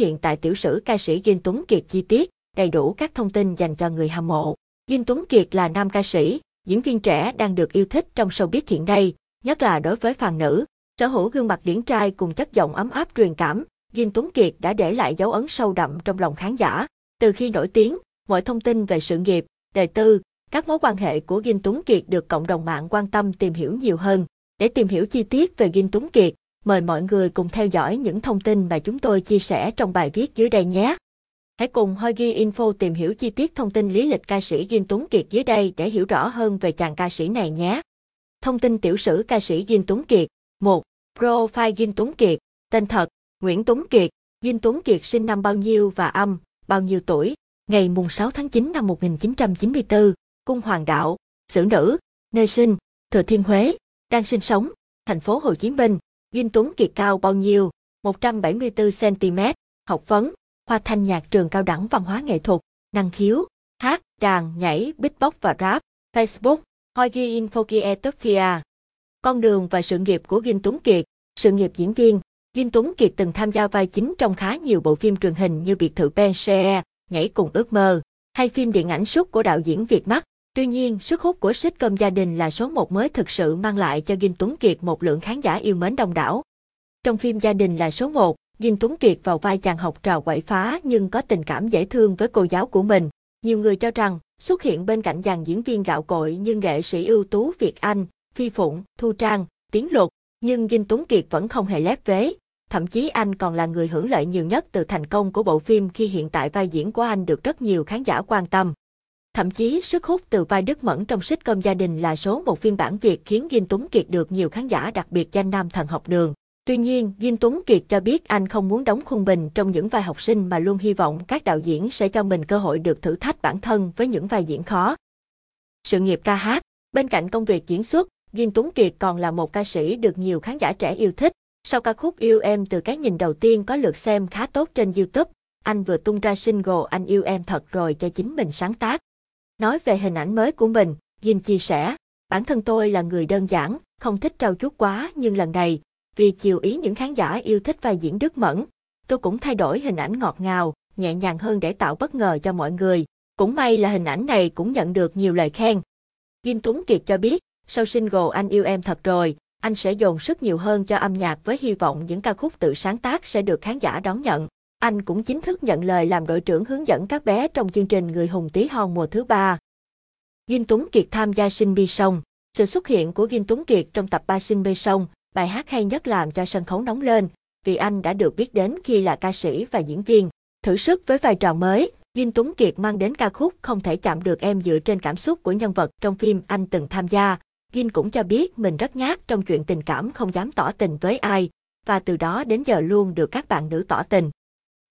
hiện tại tiểu sử ca sĩ Dinh Tuấn Kiệt chi tiết, đầy đủ các thông tin dành cho người hâm mộ. Dinh Tuấn Kiệt là nam ca sĩ, diễn viên trẻ đang được yêu thích trong showbiz hiện nay, nhất là đối với phàn nữ. Sở hữu gương mặt điển trai cùng chất giọng ấm áp truyền cảm, Dinh Tuấn Kiệt đã để lại dấu ấn sâu đậm trong lòng khán giả. Từ khi nổi tiếng, mọi thông tin về sự nghiệp, đời tư, các mối quan hệ của Gin Tuấn Kiệt được cộng đồng mạng quan tâm tìm hiểu nhiều hơn. Để tìm hiểu chi tiết về Gin Tuấn Kiệt, mời mọi người cùng theo dõi những thông tin mà chúng tôi chia sẻ trong bài viết dưới đây nhé. Hãy cùng Hogi Info tìm hiểu chi tiết thông tin lý lịch ca sĩ Diên Tuấn Kiệt dưới đây để hiểu rõ hơn về chàng ca sĩ này nhé. Thông tin tiểu sử ca sĩ Diên Tuấn Kiệt 1. Profile Diên Tuấn Kiệt Tên thật Nguyễn Tuấn Kiệt Diên Tuấn Kiệt sinh năm bao nhiêu và âm, bao nhiêu tuổi? Ngày mùng 6 tháng 9 năm 1994, Cung Hoàng Đạo, Sử Nữ, nơi sinh, Thừa Thiên Huế, đang sinh sống, thành phố Hồ Chí Minh. Dinh Tuấn Kiệt cao bao nhiêu? 174cm, học vấn, khoa thanh nhạc trường cao đẳng văn hóa nghệ thuật, năng khiếu, hát, đàn, nhảy, beatbox và rap. Facebook, Hoigi Infokie Ethiopia. Con đường và sự nghiệp của Gin Tuấn Kiệt, sự nghiệp diễn viên. Gin Tuấn Kiệt từng tham gia vai chính trong khá nhiều bộ phim truyền hình như Biệt thự Penshare, Nhảy cùng ước mơ, hay phim điện ảnh Súc của đạo diễn Việt Mắt. Tuy nhiên, sức hút của sitcom gia đình là số một mới thực sự mang lại cho Dinh Tuấn Kiệt một lượng khán giả yêu mến đông đảo. Trong phim gia đình là số một, Dinh Tuấn Kiệt vào vai chàng học trò quậy phá nhưng có tình cảm dễ thương với cô giáo của mình. Nhiều người cho rằng, xuất hiện bên cạnh dàn diễn viên gạo cội như nghệ sĩ ưu tú Việt Anh, Phi Phụng, Thu Trang, Tiến Luật, nhưng Dinh Tuấn Kiệt vẫn không hề lép vế. Thậm chí anh còn là người hưởng lợi nhiều nhất từ thành công của bộ phim khi hiện tại vai diễn của anh được rất nhiều khán giả quan tâm. Thậm chí sức hút từ vai Đức Mẫn trong sitcom gia đình là số một phiên bản Việt khiến Dinh Tuấn Kiệt được nhiều khán giả đặc biệt danh nam thần học đường. Tuy nhiên, Dinh Tuấn Kiệt cho biết anh không muốn đóng khuôn bình trong những vai học sinh mà luôn hy vọng các đạo diễn sẽ cho mình cơ hội được thử thách bản thân với những vai diễn khó. Sự nghiệp ca hát, bên cạnh công việc diễn xuất, Dinh Tuấn Kiệt còn là một ca sĩ được nhiều khán giả trẻ yêu thích. Sau ca khúc Yêu Em từ cái nhìn đầu tiên có lượt xem khá tốt trên YouTube, anh vừa tung ra single Anh Yêu Em Thật rồi cho chính mình sáng tác. Nói về hình ảnh mới của mình, Jin chia sẻ, bản thân tôi là người đơn giản, không thích trau chuốt quá nhưng lần này, vì chiều ý những khán giả yêu thích vai diễn Đức Mẫn, tôi cũng thay đổi hình ảnh ngọt ngào, nhẹ nhàng hơn để tạo bất ngờ cho mọi người. Cũng may là hình ảnh này cũng nhận được nhiều lời khen. Jin Tuấn Kiệt cho biết, sau single Anh yêu em thật rồi, anh sẽ dồn sức nhiều hơn cho âm nhạc với hy vọng những ca khúc tự sáng tác sẽ được khán giả đón nhận. Anh cũng chính thức nhận lời làm đội trưởng hướng dẫn các bé trong chương trình Người hùng tí hon mùa thứ ba. Kim Tuấn Kiệt tham gia sinh bi sông. Sự xuất hiện của Kim Tuấn Kiệt trong tập 3 sinh bi sông bài hát hay nhất làm cho sân khấu nóng lên, vì anh đã được biết đến khi là ca sĩ và diễn viên. Thử sức với vai trò mới, Dinh Tuấn Kiệt mang đến ca khúc Không thể chạm được em dựa trên cảm xúc của nhân vật trong phim anh từng tham gia. Dinh cũng cho biết mình rất nhát trong chuyện tình cảm không dám tỏ tình với ai, và từ đó đến giờ luôn được các bạn nữ tỏ tình.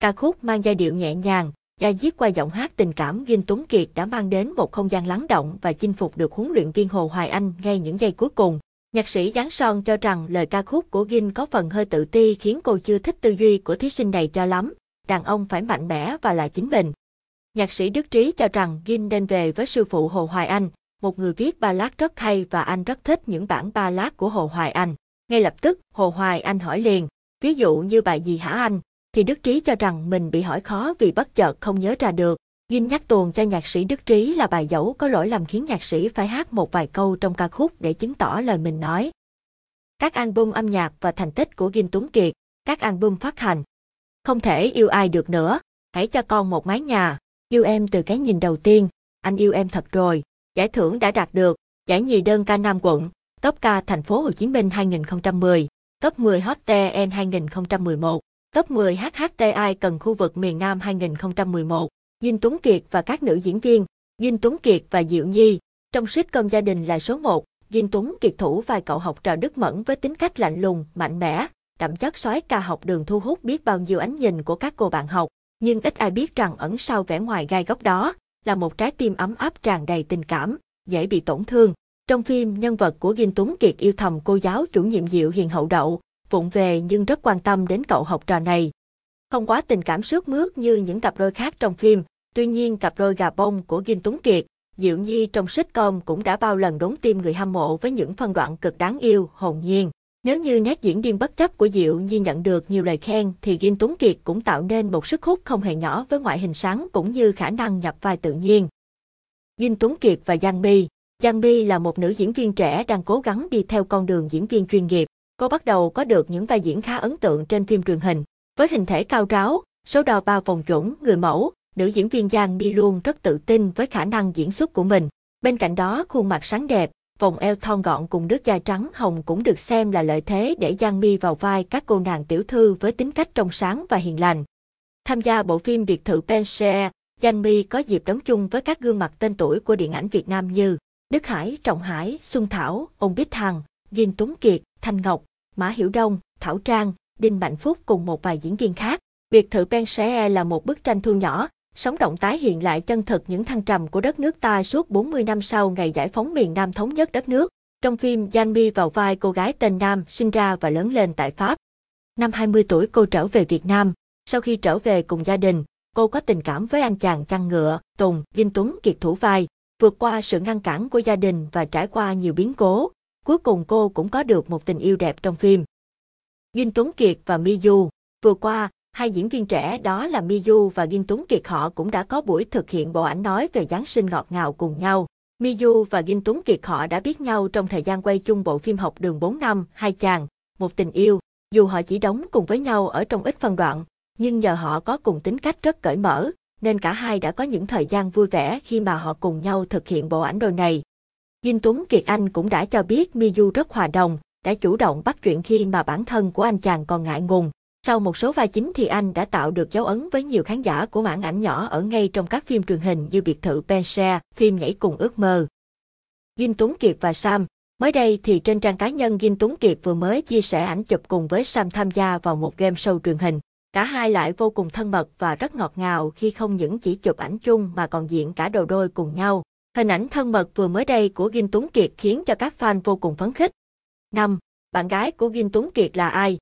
Ca khúc mang giai điệu nhẹ nhàng, gia diết qua giọng hát tình cảm Dinh Tuấn Kiệt đã mang đến một không gian lắng động và chinh phục được huấn luyện viên Hồ Hoài Anh ngay những giây cuối cùng. Nhạc sĩ Giáng Son cho rằng lời ca khúc của Gin có phần hơi tự ti khiến cô chưa thích tư duy của thí sinh này cho lắm, đàn ông phải mạnh mẽ và là chính mình. Nhạc sĩ Đức Trí cho rằng Gin nên về với sư phụ Hồ Hoài Anh, một người viết ballad rất hay và anh rất thích những bản ballad của Hồ Hoài Anh. Ngay lập tức, Hồ Hoài Anh hỏi liền, ví dụ như bài gì hả anh? Thì Đức Trí cho rằng mình bị hỏi khó vì bất chợt không nhớ ra được. Gin nhắc tuồng cho nhạc sĩ Đức Trí là bài dẫu có lỗi làm khiến nhạc sĩ phải hát một vài câu trong ca khúc để chứng tỏ lời mình nói. Các album âm nhạc và thành tích của Gin Tuấn Kiệt, các album phát hành. Không thể yêu ai được nữa, hãy cho con một mái nhà, yêu em từ cái nhìn đầu tiên, anh yêu em thật rồi, giải thưởng đã đạt được, giải nhì đơn ca Nam quận, top ca thành phố Hồ Chí Minh 2010, top 10 Hot TN 2011, top 10 HHTI cần khu vực miền Nam 2011. Dinh Tuấn Kiệt và các nữ diễn viên, Dinh Tuấn Kiệt và Diệu Nhi. Trong sitcom gia đình là số 1, Dinh Tuấn Kiệt thủ vai cậu học trò Đức Mẫn với tính cách lạnh lùng, mạnh mẽ, đậm chất sói ca học đường thu hút biết bao nhiêu ánh nhìn của các cô bạn học. Nhưng ít ai biết rằng ẩn sau vẻ ngoài gai góc đó, là một trái tim ấm áp tràn đầy tình cảm, dễ bị tổn thương. Trong phim, nhân vật của Dinh Tuấn Kiệt yêu thầm cô giáo chủ nhiệm Diệu Hiền Hậu Đậu, vụng về nhưng rất quan tâm đến cậu học trò này. Không quá tình cảm sướt mướt như những cặp đôi khác trong phim, tuy nhiên cặp đôi gà bông của Kim Tuấn Kiệt, Diệu Nhi trong sitcom cũng đã bao lần đốn tim người hâm mộ với những phân đoạn cực đáng yêu, hồn nhiên. Nếu như nét diễn viên bất chấp của Diệu Nhi nhận được nhiều lời khen thì Kim Tuấn Kiệt cũng tạo nên một sức hút không hề nhỏ với ngoại hình sáng cũng như khả năng nhập vai tự nhiên. Kim Tuấn Kiệt và Giang My Giang My là một nữ diễn viên trẻ đang cố gắng đi theo con đường diễn viên chuyên nghiệp. Cô bắt đầu có được những vai diễn khá ấn tượng trên phim truyền hình. Với hình thể cao ráo, số đo bao vòng chuẩn, người mẫu, nữ diễn viên Giang My luôn rất tự tin với khả năng diễn xuất của mình. Bên cạnh đó, khuôn mặt sáng đẹp, vòng eo thon gọn cùng nước da trắng hồng cũng được xem là lợi thế để Giang My vào vai các cô nàng tiểu thư với tính cách trong sáng và hiền lành. Tham gia bộ phim Biệt thự Penshare, Giang My có dịp đóng chung với các gương mặt tên tuổi của điện ảnh Việt Nam như Đức Hải, Trọng Hải, Xuân Thảo, Ông Bích Hằng, Ghiên Tuấn Kiệt, Thanh Ngọc, Mã Hiểu Đông, Thảo Trang, Đinh Mạnh Phúc cùng một vài diễn viên khác. Biệt thự Penshare là một bức tranh thu nhỏ, sống động tái hiện lại chân thực những thăng trầm của đất nước ta suốt 40 năm sau ngày giải phóng miền Nam thống nhất đất nước. Trong phim, Giang My vào vai cô gái tên Nam, sinh ra và lớn lên tại Pháp. Năm 20 tuổi cô trở về Việt Nam. Sau khi trở về cùng gia đình, cô có tình cảm với anh chàng chăn ngựa, Tùng, Vinh Tuấn Kiệt thủ vai. Vượt qua sự ngăn cản của gia đình và trải qua nhiều biến cố, cuối cùng cô cũng có được một tình yêu đẹp trong phim. Vinh Tuấn Kiệt và Miyu Vừa qua, hai diễn viên trẻ đó là Miyu và Gin Tuấn Kiệt họ cũng đã có buổi thực hiện bộ ảnh nói về Giáng sinh ngọt ngào cùng nhau. Miyu và Gin Tuấn Kiệt họ đã biết nhau trong thời gian quay chung bộ phim học đường 4 năm, hai chàng, một tình yêu. Dù họ chỉ đóng cùng với nhau ở trong ít phân đoạn, nhưng nhờ họ có cùng tính cách rất cởi mở, nên cả hai đã có những thời gian vui vẻ khi mà họ cùng nhau thực hiện bộ ảnh đôi này. Gin Tuấn Kiệt Anh cũng đã cho biết Miyu rất hòa đồng, đã chủ động bắt chuyện khi mà bản thân của anh chàng còn ngại ngùng. Sau một số vai chính thì anh đã tạo được dấu ấn với nhiều khán giả của mảng ảnh nhỏ ở ngay trong các phim truyền hình như Biệt thự Penshare, phim Nhảy cùng ước mơ. Gin Tuấn Kiệt và Sam Mới đây thì trên trang cá nhân Gin Tuấn Kiệt vừa mới chia sẻ ảnh chụp cùng với Sam tham gia vào một game show truyền hình. Cả hai lại vô cùng thân mật và rất ngọt ngào khi không những chỉ chụp ảnh chung mà còn diễn cả đầu đôi cùng nhau. Hình ảnh thân mật vừa mới đây của Gin Tuấn Kiệt khiến cho các fan vô cùng phấn khích. 5. Bạn gái của Gin Tuấn Kiệt là ai?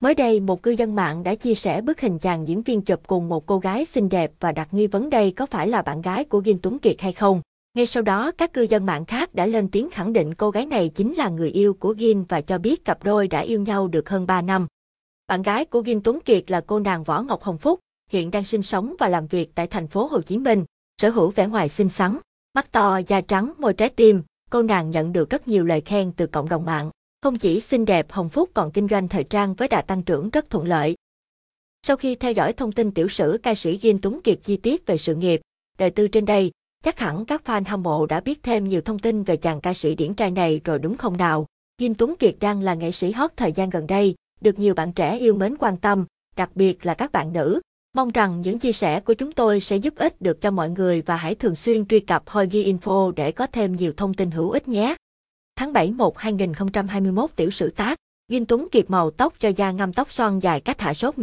Mới đây, một cư dân mạng đã chia sẻ bức hình chàng diễn viên chụp cùng một cô gái xinh đẹp và đặt nghi vấn đây có phải là bạn gái của Gin Tuấn Kiệt hay không. Ngay sau đó, các cư dân mạng khác đã lên tiếng khẳng định cô gái này chính là người yêu của Gin và cho biết cặp đôi đã yêu nhau được hơn 3 năm. Bạn gái của Gin Tuấn Kiệt là cô nàng Võ Ngọc Hồng Phúc, hiện đang sinh sống và làm việc tại thành phố Hồ Chí Minh, sở hữu vẻ ngoài xinh xắn, mắt to, da trắng, môi trái tim, cô nàng nhận được rất nhiều lời khen từ cộng đồng mạng. Không chỉ xinh đẹp Hồng Phúc còn kinh doanh thời trang với đà tăng trưởng rất thuận lợi. Sau khi theo dõi thông tin tiểu sử ca sĩ Gin Tuấn Kiệt chi tiết về sự nghiệp, đời tư trên đây, chắc hẳn các fan hâm mộ đã biết thêm nhiều thông tin về chàng ca sĩ điển trai này rồi đúng không nào? Gin Tuấn Kiệt đang là nghệ sĩ hot thời gian gần đây, được nhiều bạn trẻ yêu mến quan tâm, đặc biệt là các bạn nữ. Mong rằng những chia sẻ của chúng tôi sẽ giúp ích được cho mọi người và hãy thường xuyên truy cập Hoigi Info để có thêm nhiều thông tin hữu ích nhé. Tháng 7 1 2021 tiểu sử tác, Gin Tuấn Kiệt màu tóc cho da ngâm tóc son dài cách hạ sốt